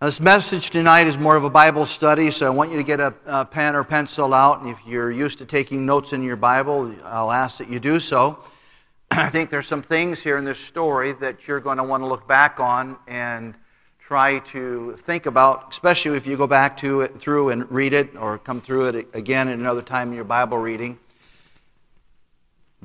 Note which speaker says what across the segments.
Speaker 1: This message tonight is more of a Bible study, so I want you to get a, a, pen or pencil out. And if you're used to taking notes in your Bible, I'll ask that you do so. I think there's some things here in this story that you're going to want to look back on and try to think about, especially if you go back to it through and read it or come through it again at another time in your Bible reading.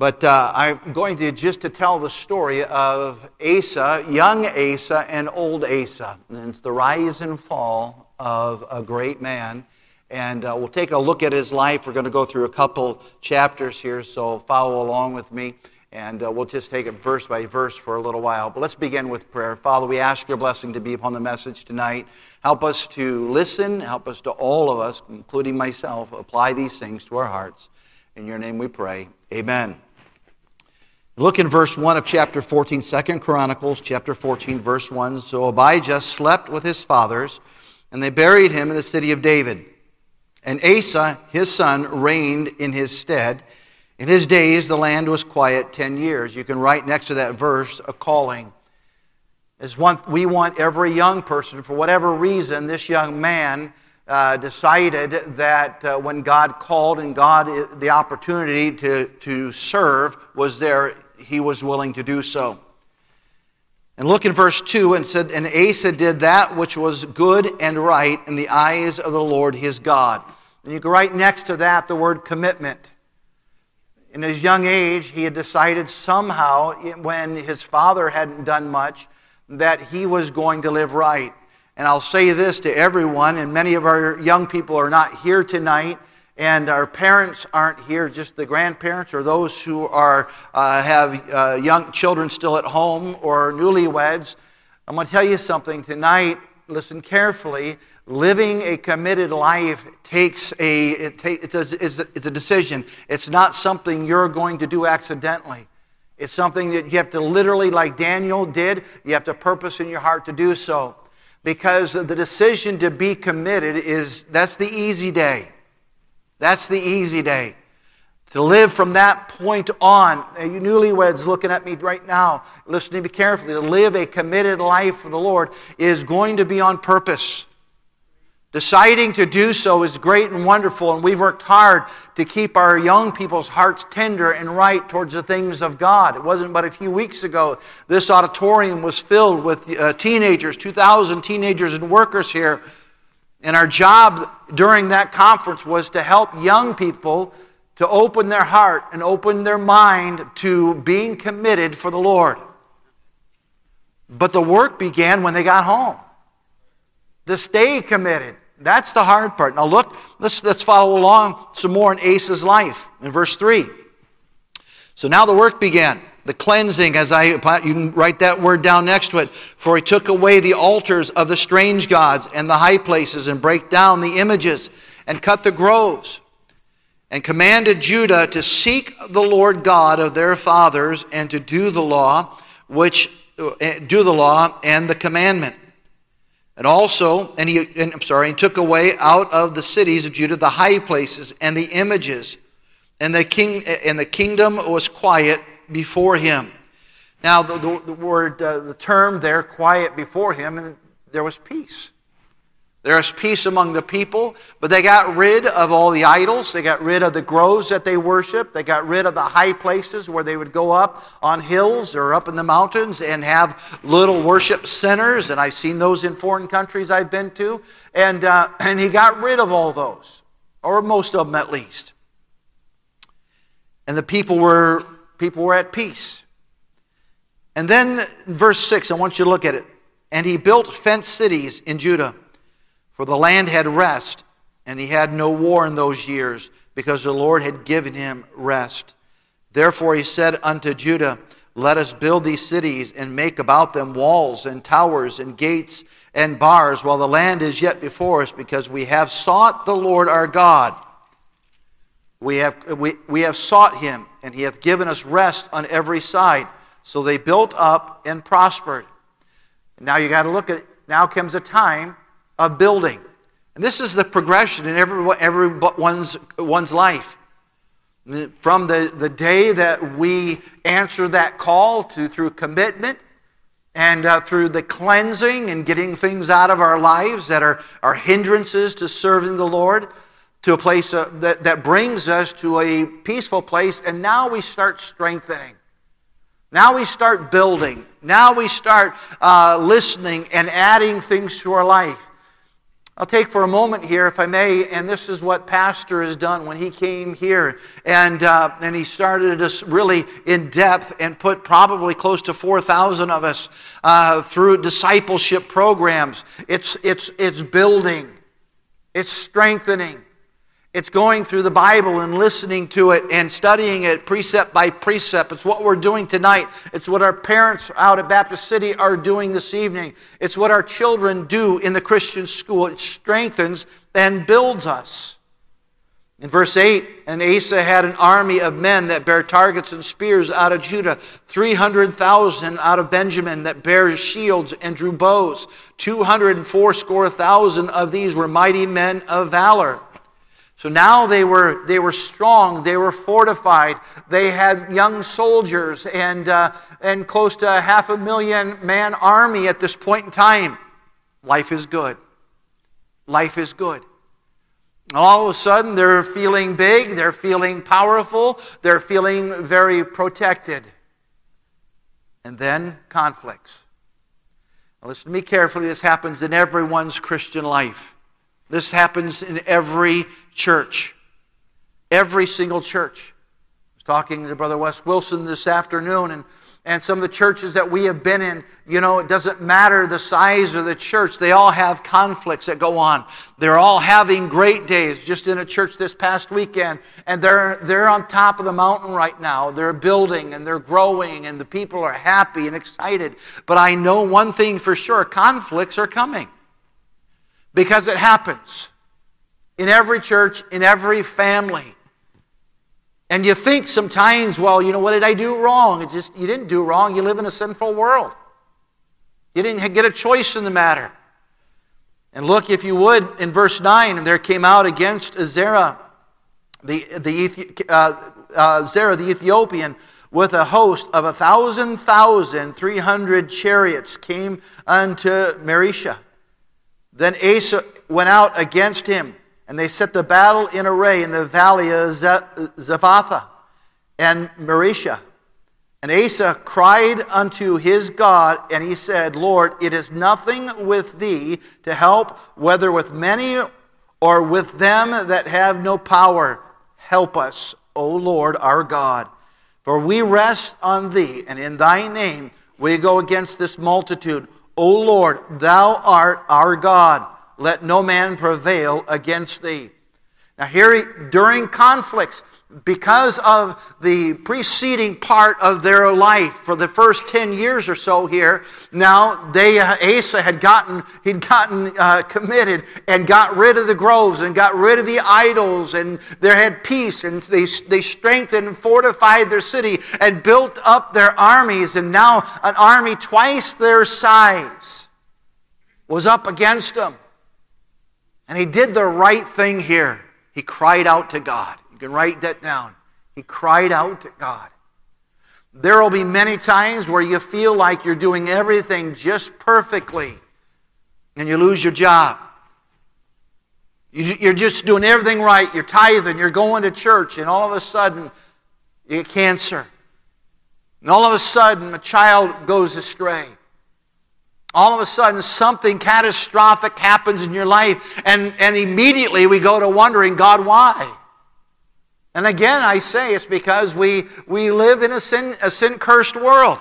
Speaker 1: But uh, I'm going to just to tell the story of Asa, young Asa, and old Asa. And it's the rise and fall of a great man. And uh, we'll take a look at his life. We're going to go through a couple chapters here, so follow along with me. And uh, we'll just take it verse by verse for a little while. But let's begin with prayer. Father, we ask your blessing to be upon the message tonight. Help us to listen. Help us to all of us, including myself, apply these things to our hearts. In your name we pray. Amen. Look in verse 1 of chapter 14, 2 Chronicles, chapter 14, verse 1. So Abijah slept with his fathers, and they buried him in the city of David. And Asa, his son, reigned in his stead. In his days, the land was quiet 10 years. You can write next to that verse a calling. As one, we want every young person, for whatever reason, this young man uh, decided that uh, when God called and God, the opportunity to, to serve was there, he was willing to do so. And look in verse 2 and said, And Asa did that which was good and right in the eyes of the Lord his God. And you can write next to that the word commitment. In his young age, he had decided somehow, when his father hadn't done much, that he was going to live right. And I'll say this to everyone, and many of our young people are not here tonight and our parents aren't here, just the grandparents or those who are, uh, have uh, young children still at home or newlyweds, I'm going to tell you something tonight. Listen carefully. Living a committed life takes a, it take, it's, a, it's, a, it's a decision. It's not something you're going to do accidentally. It's something that you have to literally, like Daniel did, you have to purpose in your heart to do so. Because the decision to be committed is, that's the easy day. That's the easy day. To live from that point on, you newlyweds looking at me right now, listening to me carefully, to live a committed life for the Lord is going to be on purpose. Deciding to do so is great and wonderful, and we've worked hard to keep our young people's hearts tender and right towards the things of God. It wasn't but a few weeks ago this auditorium was filled with uh, teenagers, 2,000 teenagers and workers here and our job during that conference was to help young people to open their heart and open their mind to being committed for the Lord. But the work began when they got home. To stay committed. That's the hard part. Now look, let's, let's follow along some more in Asa's life in verse 3. So now the work began the cleansing, as I, you can write that word down next to it. For he took away the altars of the strange gods and the high places and break down the images and cut the groves and commanded Judah to seek the Lord God of their fathers and to do the law, which uh, do the law and the commandment. And also, and he, and, I'm sorry, he took away out of the cities of Judah the high places and the images, and the king and the kingdom was quiet before him. Now, the, the, the word, uh, the term there, quiet before him, and there was peace. There was peace among the people, but they got rid of all the idols. They got rid of the groves that they worshiped. They got rid of the high places where they would go up on hills or up in the mountains and have little worship centers. And I've seen those in foreign countries I've been to. And, uh, and he got rid of all those, or most of them at least. And the people were people were at peace. And then, verse 6, I want you to look at it. And he built fenced cities in Judah, for the land had rest, and he had no war in those years, because the Lord had given him rest. Therefore he said unto Judah, Let us build these cities and make about them walls and towers and gates and bars, while the land is yet before us, because we have sought the Lord our God. We have, we, we have sought him, and he hath given us rest on every side. So they built up and prospered. Now you got to look at it. now comes a time of building. And this is the progression in every, everyone's one's life. From the, the day that we answer that call to through commitment and uh, through the cleansing and getting things out of our lives that are, are hindrances to serving the Lord to a place uh, that, that brings us to a peaceful place. And now we start strengthening. Now we start building. Now we start uh, listening and adding things to our life. I'll take for a moment here, if I may, and this is what Pastor has done when he came here. And, uh, and he started us really in depth and put probably close to 4,000 of us uh, through discipleship programs. It's, it's, it's building, it's strengthening. It's going through the Bible and listening to it and studying it precept by precept. It's what we're doing tonight. It's what our parents out at Baptist City are doing this evening. It's what our children do in the Christian school. It strengthens and builds us. In verse 8, and Asa had an army of men that bare targets and spears out of Judah, 300,000 out of Benjamin that bare shields and drew bows. 204 score thousand of these were mighty men of valor. So now they were, they were strong, they were fortified, they had young soldiers and, uh, and close to a half a million man army at this point in time. Life is good. Life is good. All of a sudden, they're feeling big, they're feeling powerful, they're feeling very protected. And then conflicts. Now listen to me carefully. This happens in everyone's Christian life. This happens in every church. Every single church. I was talking to Brother Wes Wilson this afternoon, and, and some of the churches that we have been in, you know, it doesn't matter the size of the church, they all have conflicts that go on. They're all having great days. Just in a church this past weekend, and they're, they're on top of the mountain right now. They're building and they're growing, and the people are happy and excited. But I know one thing for sure conflicts are coming because it happens in every church, in every family. And you think sometimes, well, you know, what did I do wrong? It's just, you didn't do wrong. You live in a sinful world. You didn't get a choice in the matter. And look, if you would, in verse 9, and there came out against Zerah, the, the, uh, uh, the Ethiopian, with a host of a thousand thousand, three hundred chariots came unto Mareshah. Then Asa went out against him, and they set the battle in array in the valley of Zephathah and Mareshah. And Asa cried unto his God, and he said, Lord, it is nothing with thee to help, whether with many or with them that have no power. Help us, O Lord our God. For we rest on thee, and in thy name we go against this multitude. O Lord, thou art our God. Let no man prevail against thee. Now, here, during conflicts, because of the preceding part of their life for the first 10 years or so here now they asa had gotten he'd gotten uh, committed and got rid of the groves and got rid of the idols and they had peace and they, they strengthened and fortified their city and built up their armies and now an army twice their size was up against them and he did the right thing here he cried out to god You can write that down. He cried out to God. There will be many times where you feel like you're doing everything just perfectly and you lose your job. You're just doing everything right. You're tithing, you're going to church, and all of a sudden you get cancer. And all of a sudden a child goes astray. All of a sudden something catastrophic happens in your life, and, and immediately we go to wondering, God, why? And again, I say it's because we, we live in a sin, a sin cursed world.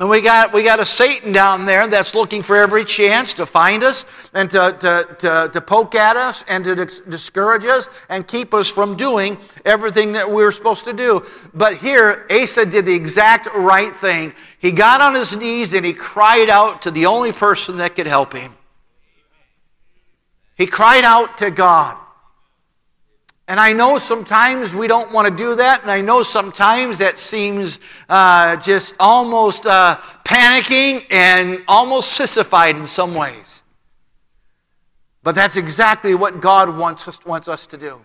Speaker 1: And we got, we got a Satan down there that's looking for every chance to find us and to, to, to, to poke at us and to discourage us and keep us from doing everything that we're supposed to do. But here, Asa did the exact right thing. He got on his knees and he cried out to the only person that could help him. He cried out to God. And I know sometimes we don't want to do that, and I know sometimes that seems uh, just almost uh, panicking and almost sissified in some ways. But that's exactly what God wants us, wants us to do.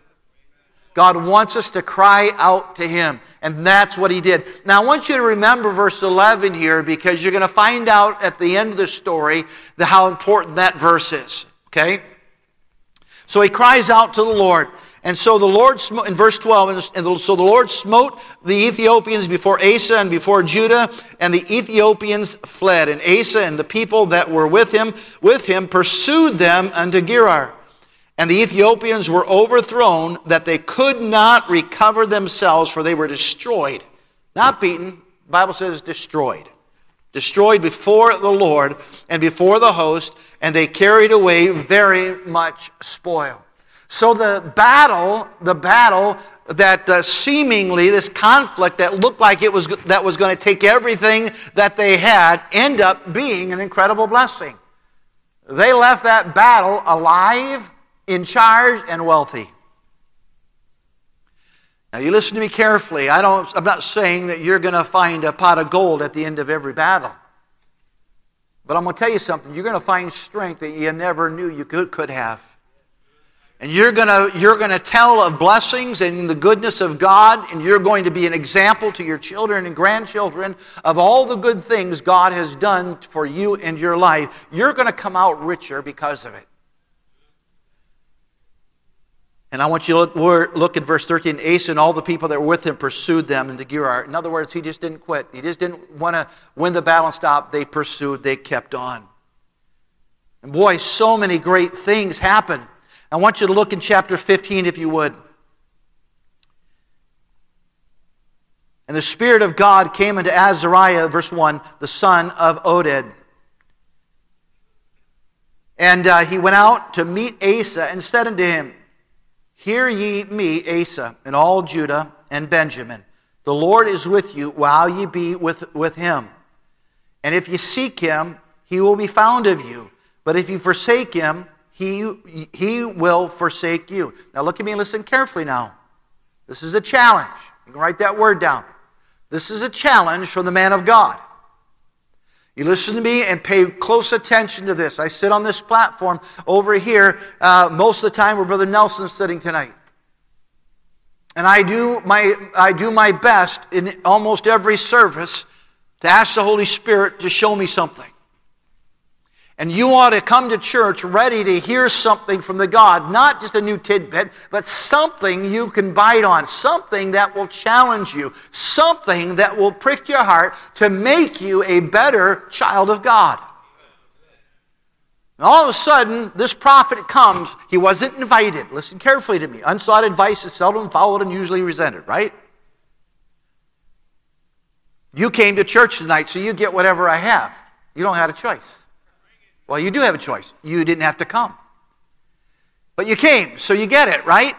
Speaker 1: God wants us to cry out to Him. And that's what He did. Now, I want you to remember verse 11 here because you're going to find out at the end of the story the, how important that verse is. Okay? So he cries out to the Lord. And so the Lord, in verse 12, and so the Lord smote the Ethiopians before Asa and before Judah, and the Ethiopians fled. And Asa and the people that were with him, with him pursued them unto Gerar. And the Ethiopians were overthrown that they could not recover themselves, for they were destroyed. Not beaten, the Bible says destroyed. Destroyed before the Lord and before the host, and they carried away very much spoil. So the battle, the battle that uh, seemingly this conflict that looked like it was that was going to take everything that they had end up being an incredible blessing. They left that battle alive, in charge, and wealthy. Now you listen to me carefully. I don't I'm not saying that you're going to find a pot of gold at the end of every battle. But I'm going to tell you something. You're going to find strength that you never knew you could, could have. And you're going you're going to tell of blessings and the goodness of God, and you're going to be an example to your children and grandchildren of all the good things God has done for you and your life. You're going to come out richer because of it. And I want you to look, look at verse 13. Asa and all the people that were with him pursued them into Gerar. In other words, he just didn't quit. He just didn't want to win the battle and stop. They pursued, they kept on. And boy, so many great things happened. I want you to look in chapter 15, if you would. And the Spirit of God came into Azariah, verse 1, the son of Oded. And uh, he went out to meet Asa and said unto him, Hear ye me, Asa, and all Judah and Benjamin. The Lord is with you while ye be with, with him. And if ye seek him, he will be found of you. But if you forsake him, he, he will forsake you. Now look at me and listen carefully now. This is a challenge. You can write that word down. This is a challenge from the man of God. You listen to me and pay close attention to this. I sit on this platform over here uh, most of the time where Brother Nelson's sitting tonight. And I do, my, I do my best in almost every service to ask the Holy Spirit to show me something. And you ought to come to church ready to hear something from the God, not just a new tidbit, but something you can bite on, something that will challenge you, something that will prick your heart to make you a better child of God. And all of a sudden, this prophet comes. He wasn't invited. Listen carefully to me. Unsought advice is seldom followed and usually resented, right? You came to church tonight, so you get whatever I have. You don't have a choice. Well, you do have a choice. You didn't have to come. But you came, so you get it, right?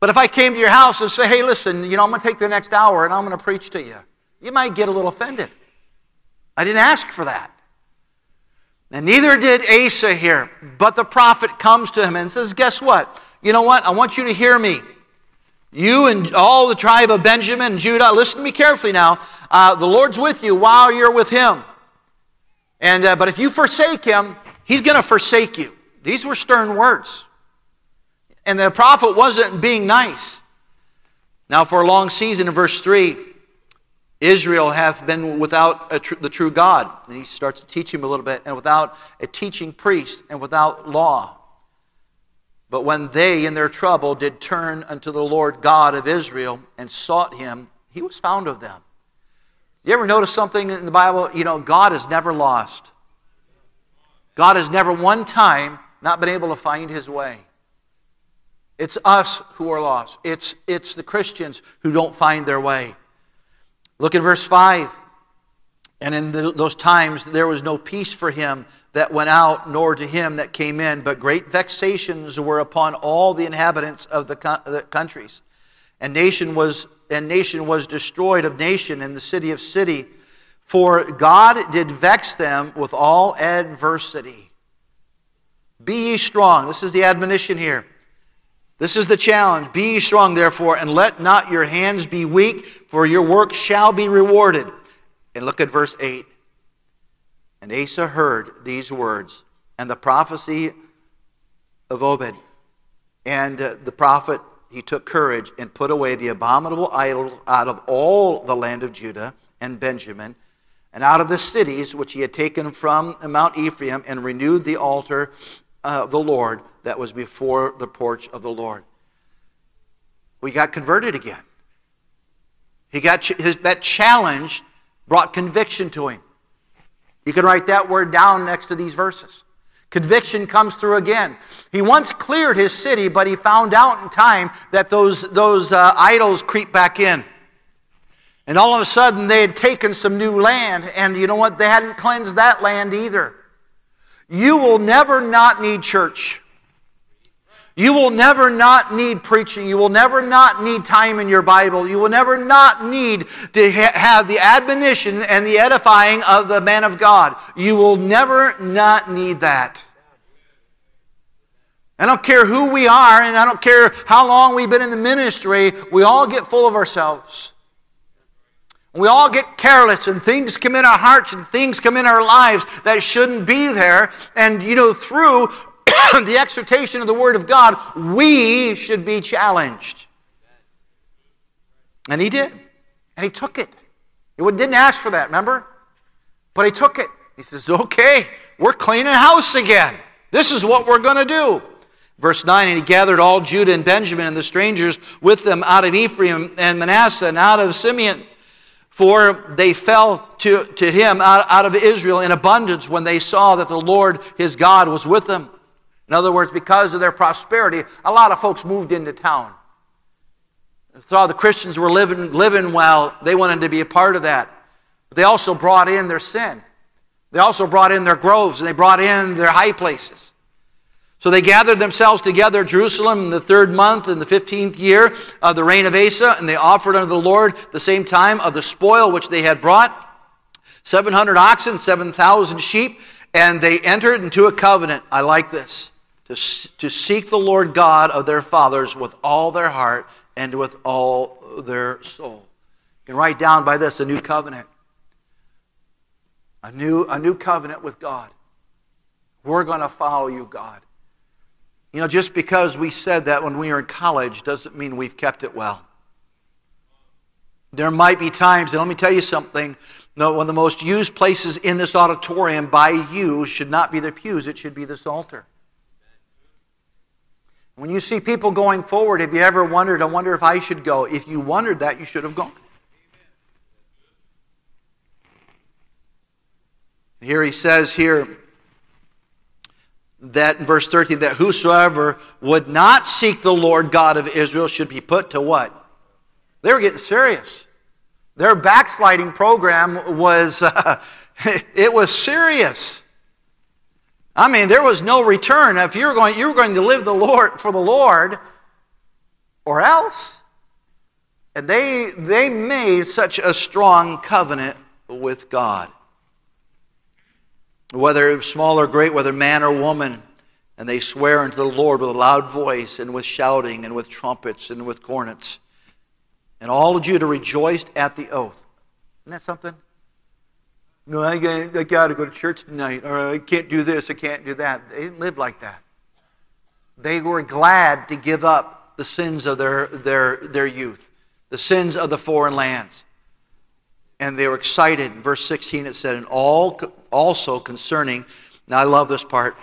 Speaker 1: But if I came to your house and say, hey, listen, you know, I'm going to take the next hour and I'm going to preach to you, you might get a little offended. I didn't ask for that. And neither did Asa here. But the prophet comes to him and says, Guess what? You know what? I want you to hear me. You and all the tribe of Benjamin and Judah, listen to me carefully now. Uh, the Lord's with you while you're with him. And, uh, but if you forsake him, he's going to forsake you. These were stern words. And the prophet wasn't being nice. Now, for a long season, in verse 3, Israel hath been without tr- the true God. And he starts to teach him a little bit, and without a teaching priest, and without law. But when they, in their trouble, did turn unto the Lord God of Israel and sought him, he was found of them. You ever notice something in the Bible? You know, God is never lost. God has never one time not been able to find his way. It's us who are lost. It's, it's the Christians who don't find their way. Look at verse 5. And in the, those times there was no peace for him that went out, nor to him that came in, but great vexations were upon all the inhabitants of the, the countries. And nation was and nation was destroyed of nation and the city of city. For God did vex them with all adversity. Be ye strong. This is the admonition here. This is the challenge. Be ye strong, therefore, and let not your hands be weak, for your work shall be rewarded. And look at verse 8. And Asa heard these words and the prophecy of Oded. And uh, the prophet he took courage and put away the abominable idols out of all the land of Judah and Benjamin, and out of the cities which he had taken from Mount Ephraim, and renewed the altar of the Lord that was before the porch of the Lord. We got converted again. He got his, that challenge brought conviction to him. You can write that word down next to these verses. Conviction comes through again. He once cleared his city, but he found out in time that those, those uh, idols creep back in. And all of a sudden, they had taken some new land, and you know what? They hadn't cleansed that land either. You will never not need church. You will never not need preaching. You will never not need time in your Bible. You will never not need to ha- have the admonition and the edifying of the man of God. You will never not need that. I don't care who we are, and I don't care how long we've been in the ministry, we all get full of ourselves. We all get careless, and things come in our hearts and things come in our lives that shouldn't be there. And, you know, through the exhortation of the Word of God, we should be challenged. And he did. And he took it. He didn't ask for that, remember? But he took it. He says, okay, we're cleaning house again. This is what we're going to do. Verse 9, and he gathered all Judah and Benjamin and the strangers with them out of Ephraim and Manasseh and out of Simeon. For they fell to, to him out, out of Israel in abundance when they saw that the Lord his God was with them. In other words, because of their prosperity, a lot of folks moved into town. Saw the Christians were living, living well, they wanted to be a part of that. But they also brought in their sin. They also brought in their groves, and they brought in their high places. So they gathered themselves together at Jerusalem in the third month in the fifteenth year of the reign of Asa, and they offered unto the Lord the same time of the spoil which they had brought 700 oxen, 7,000 sheep, and they entered into a covenant. I like this to, to seek the Lord God of their fathers with all their heart and with all their soul. You can write down by this a new covenant. A new, a new covenant with God. We're going to follow you, God. You know, just because we said that when we were in college doesn't mean we've kept it well. There might be times, and let me tell you something. No, one of the most used places in this auditorium by you should not be the pews, it should be this altar. When you see people going forward, have you ever wondered, I wonder if I should go? If you wondered that, you should have gone. Here he says here that in verse 13 that whosoever would not seek the Lord God of Israel should be put to what? They were getting serious. Their backsliding program was uh, it was serious. I mean, there was no return. If you were going, you were going to live the Lord for the Lord, or else. And they they made such a strong covenant with God. Whether small or great, whether man or woman, and they swear unto the Lord with a loud voice, and with shouting, and with trumpets, and with cornets. And all of Judah rejoiced at the oath. Isn't that something? No, I, got, to go to church tonight, or I can't do this, I can't do that. They didn't live like that. They were glad to give up the sins of their, their, their youth, the sins of the foreign lands. And they were excited. In verse 16 it said, and all also concerning, now I love this part,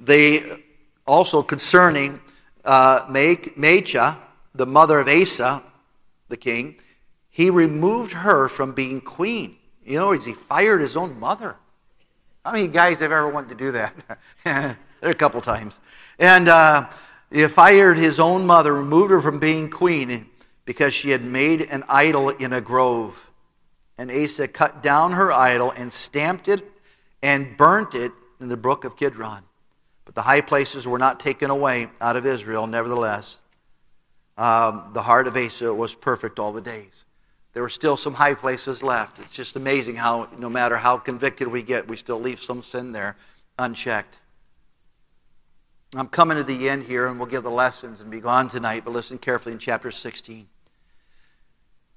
Speaker 1: they also concerning uh, Maacah, the mother of Asa, the king, he removed her from being queen you know, he fired his own mother. How many guys have ever wanted to do that? there a couple times. And uh, he fired his own mother, removed her from being queen because she had made an idol in a grove. And Asa cut down her idol and stamped it and burnt it in the brook of Kidron. But the high places were not taken away out of Israel, nevertheless. Um, the heart of Asa was perfect all the days there were still some high places left. It's just amazing how, no matter how convicted we get, we still leave some sin there unchecked. I'm coming to the end here, and we'll give the lessons and be gone tonight, but listen carefully in chapter 16.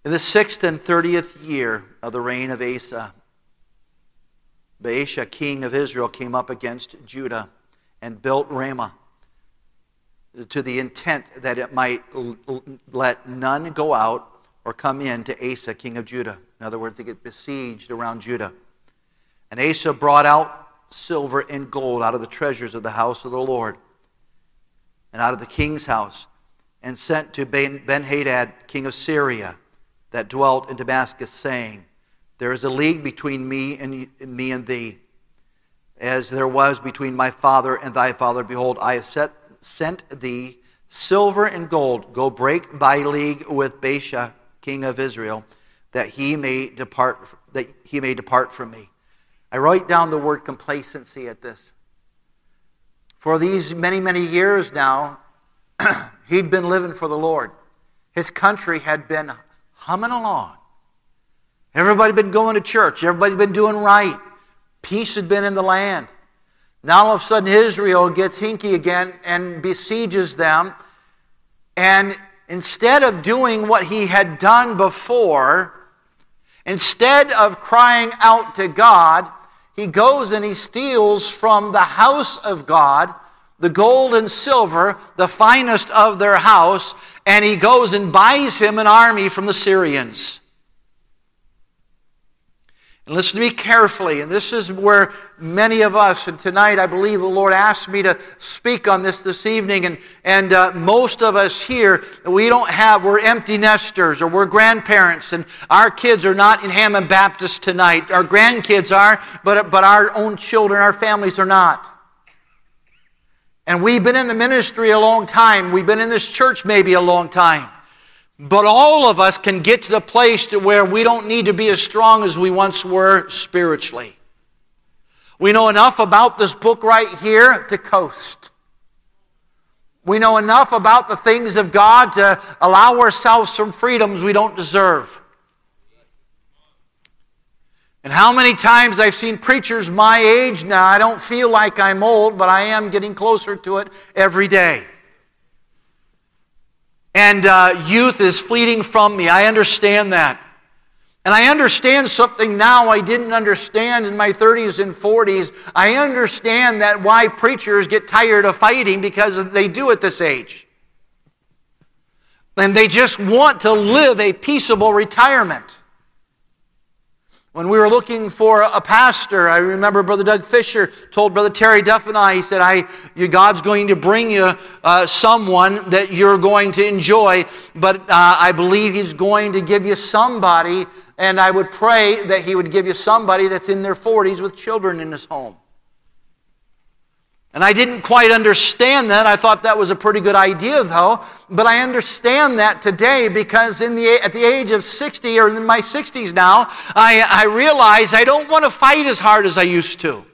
Speaker 1: In the sixth and thirtieth year of the reign of Asa, Baasha, king of Israel, came up against Judah and built Ramah to the intent that it might let none go out or come in to Asa, king of Judah. In other words, they get besieged around Judah. And Asa brought out silver and gold out of the treasures of the house of the Lord and out of the king's house, and sent to Ben Hadad, king of Syria, that dwelt in Damascus, saying, There is a league between me and me and thee, as there was between my father and thy father. Behold, I have set, sent thee silver and gold. Go break thy league with Baasha, king of Israel, that he may depart that he may depart from me. I write down the word complacency at this. For these many, many years now, he'd been living for the Lord. His country had been humming along. Everybody been going to church. Everybody been doing right. Peace had been in the land. Now all of a sudden Israel gets hinky again and besieges them. And instead of doing what he had done before, instead of crying out to God, he goes and he steals from the house of God the gold and silver, the finest of their house, and he goes and buys him an army from the Syrians. And listen to me carefully, and this is where many of us, and tonight I believe the Lord asked me to speak on this this evening, and, and uh, most of us here, we don't have, we're empty nesters or we're grandparents, and our kids are not in Hammond Baptist tonight. Our grandkids are, but, but our own children, our families are not. And we've been in the ministry a long time, we've been in this church maybe a long time. But all of us can get to the place to where we don't need to be as strong as we once were spiritually. We know enough about this book right here to coast. We know enough about the things of God to allow ourselves some freedoms we don't deserve. And how many times I've seen preachers my age now, I don't feel like I'm old, but I am getting closer to it every day. And uh, youth is fleeting from me. I understand that. And I understand something now I didn't understand in my 30s and 40s. I understand that why preachers get tired of fighting because they do at this age. And they just want to live a peaceable retirement. When we were looking for a pastor, I remember Brother Doug Fisher told Brother Terry Duff and I, he said, I, God's going to bring you uh, someone that you're going to enjoy, but uh, I believe He's going to give you somebody, and I would pray that He would give you somebody that's in their 40s with children in his home. And I didn't quite understand that. I thought that was a pretty good idea, though. But I understand that today because in the, at the age of 60 or in my 60s now, I, I realize I don't want to fight as hard as I used to.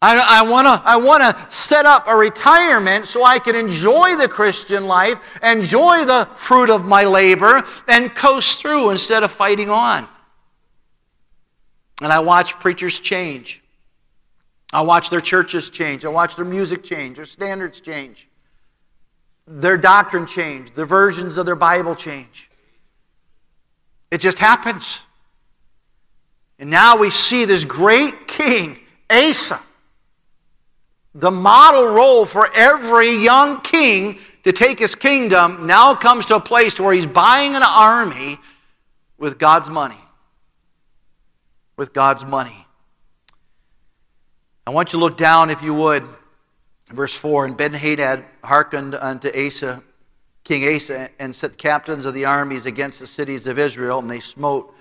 Speaker 1: I, I want to I wanna set up a retirement so I can enjoy the Christian life, enjoy the fruit of my labor, and coast through instead of fighting on. And I watch preachers change. I watch their churches change. I watch their music change, their standards change, their doctrine change, their versions of their Bible change. It just happens. And now we see this great king, Asa, the model role for every young king to take his kingdom, now comes to a place where he's buying an army with God's money. With God's money. I want you to look down, if you would, verse 4. And Ben Hadad hearkened unto Asa, King Asa, and set captains of the armies against the cities of Israel, and they smote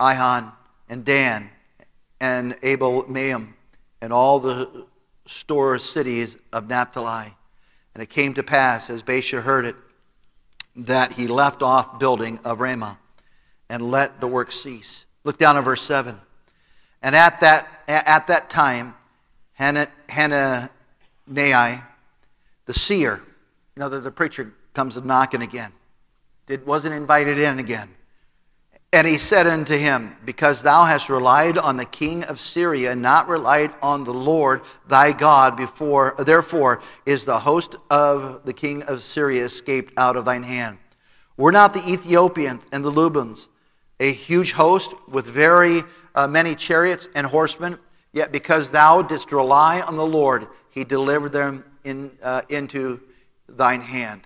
Speaker 1: Ijon and Dan and Abel Maim and all the store cities of Naphtali. And it came to pass, as Baasha heard it, that he left off building of Ramah and let the work cease. Look down at verse 7. And at that, at that time, Hananiah, the seer, know, the, the preacher comes knocking again. It wasn't invited in again. And he said unto him, Because thou hast relied on the king of Syria, not relied on the Lord thy God, before therefore is the host of the king of Syria escaped out of thine hand. Were not the Ethiopians and the Lubans a huge host with very uh, many chariots and horsemen? Yet because thou didst rely on the Lord, he delivered them in, uh, into thine hand.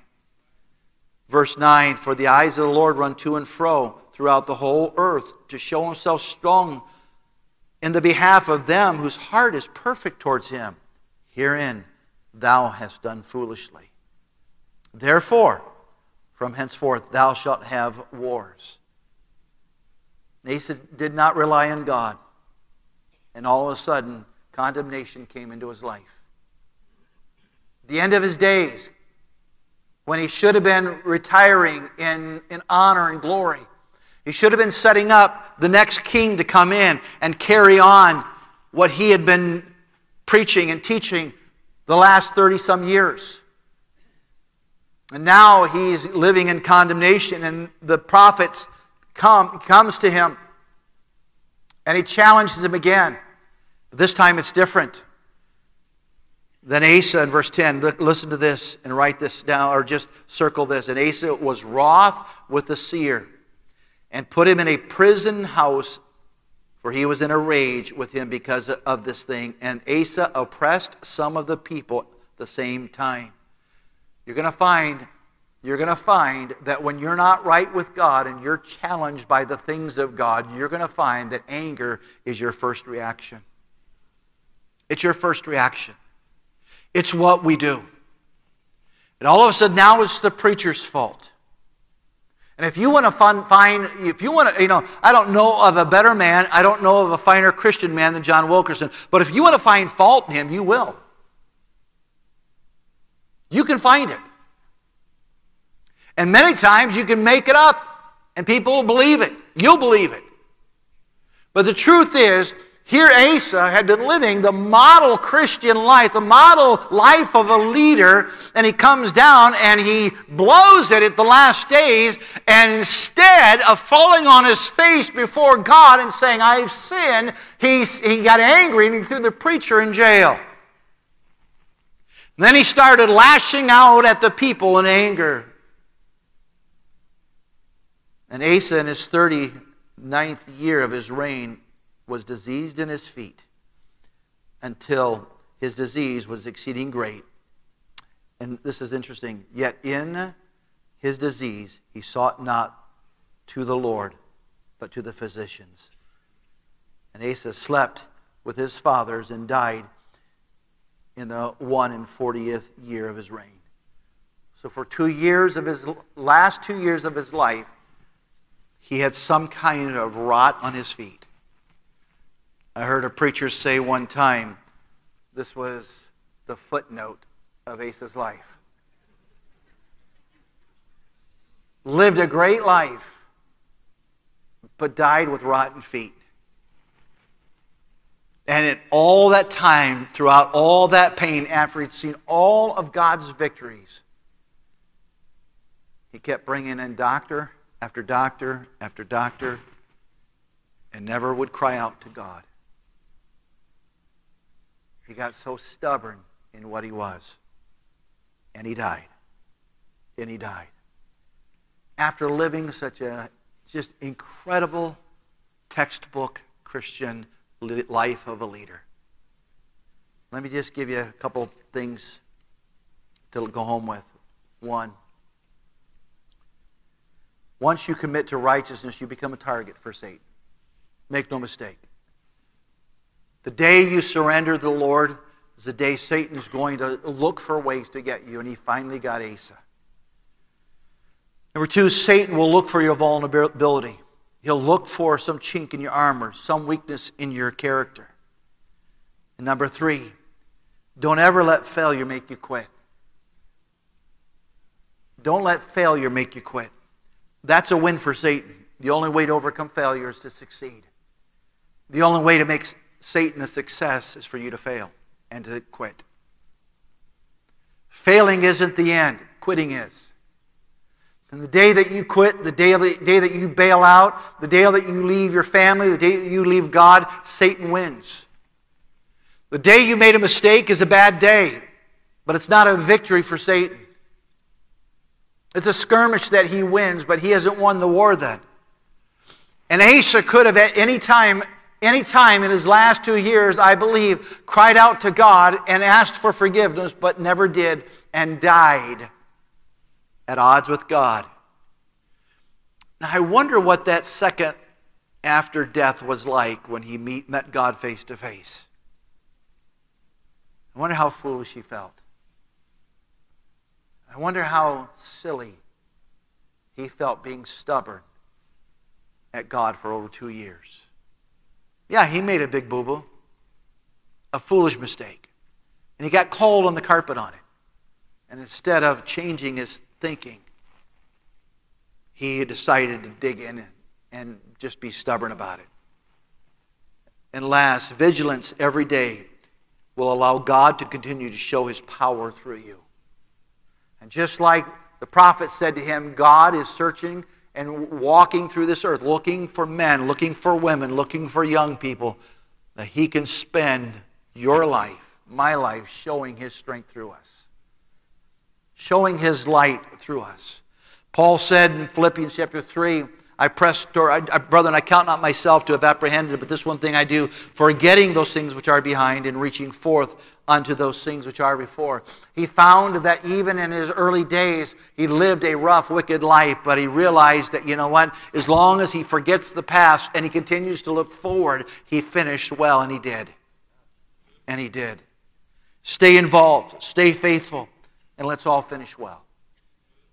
Speaker 1: Verse 9 For the eyes of the Lord run to and fro throughout the whole earth to show himself strong in the behalf of them whose heart is perfect towards him. Herein thou hast done foolishly. Therefore, from henceforth thou shalt have wars. Asa did not rely on God. And all of a sudden, condemnation came into his life. The end of his days, when he should have been retiring in, in honor and glory, he should have been setting up the next king to come in and carry on what he had been preaching and teaching the last 30 some years. And now he's living in condemnation, and the prophet come, comes to him and he challenges him again. This time it's different. Then Asa in verse 10, listen to this and write this down, or just circle this. And Asa was wroth with the seer and put him in a prison house, for he was in a rage with him because of this thing. And Asa oppressed some of the people at the same time. You're going to find you're going to find that when you're not right with God and you're challenged by the things of God, you're going to find that anger is your first reaction. It's your first reaction. It's what we do. And all of a sudden now it's the preacher's fault. And if you want to find, if you want to, you know, I don't know of a better man, I don't know of a finer Christian man than John Wilkerson, but if you want to find fault in him, you will. You can find it. And many times you can make it up and people will believe it. You'll believe it. But the truth is, here Asa had been living the model Christian life, the model life of a leader, and he comes down and he blows it at the last days, and instead of falling on his face before God and saying, I've sinned, he, he got angry and he threw the preacher in jail. Then he started lashing out at the people in anger. And Asa, in his 39th year of his reign, was diseased in his feet until his disease was exceeding great. And this is interesting. Yet in his disease, he sought not to the Lord, but to the physicians. And Asa slept with his fathers and died in the one and fortieth year of his reign. So for two years of his last two years of his life, he had some kind of rot on his feet. I heard a preacher say one time this was the footnote of Asa's life. Lived a great life, but died with rotten feet. And in all that time, throughout all that pain, after he'd seen all of God's victories, he kept bringing in doctor after doctor after doctor and never would cry out to God. He got so stubborn in what he was. And he died. And he died. After living such a just incredible textbook Christian life of a leader. Let me just give you a couple things to go home with. One, once you commit to righteousness, you become a target for Satan. Make no mistake. The day you surrender to the Lord is the day Satan is going to look for ways to get you, and he finally got Asa. Number two, Satan will look for your vulnerability. He'll look for some chink in your armor, some weakness in your character. And number three, don't ever let failure make you quit. Don't let failure make you quit. That's a win for Satan. The only way to overcome failure is to succeed. The only way to make Satan a success is for you to fail and to quit. Failing isn't the end, quitting is. And the day that you quit, the day, the day that you bail out, the day that you leave your family, the day that you leave God, Satan wins. The day you made a mistake is a bad day, but it's not a victory for Satan. It's a skirmish that he wins, but he hasn't won the war then. And Asa could have at any time any time in his last two years, I believe, cried out to God and asked for forgiveness, but never did, and died at odds with God. Now, I wonder what that second after death was like when he meet, met God face to face. I wonder how foolish he felt. I wonder how silly he felt being stubborn at God for over two years. Yeah, he made a big boo boo, a foolish mistake. And he got cold on the carpet on it. And instead of changing his thinking, he decided to dig in and just be stubborn about it. And last, vigilance every day will allow God to continue to show his power through you. And just like the prophet said to him, God is searching and walking through this earth, looking for men, looking for women, looking for young people, that he can spend your life, my life, showing his strength through us, showing his light through us. Paul said in Philippians chapter 3, I press toward, I, brethren, I count not myself to have apprehended, but this one thing I do, forgetting those things which are behind and reaching forth unto those things which are before. He found that even in his early days, he lived a rough, wicked life, but he realized that, you know what, as long as he forgets the past and he continues to look forward, he finished well, and he did. And he did. Stay involved, stay faithful, and let's all finish well.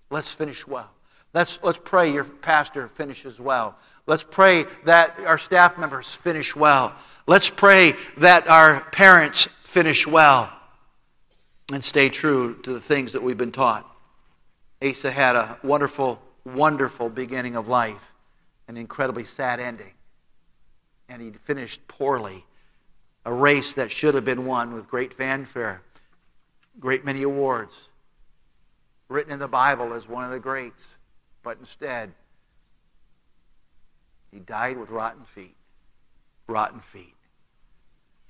Speaker 1: Let's finish well. Let's, let's pray your pastor finishes well. Let's pray that our staff members finish well. Let's pray that our parents finish well and stay true to the things that we've been taught. Asa had a wonderful, wonderful beginning of life, an incredibly sad ending. And he finished poorly. A race that should have been won with great fanfare, great many awards, written in the Bible as one of the greats. But instead, he died with rotten feet. Rotten feet.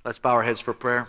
Speaker 1: Let's bow our heads for prayer.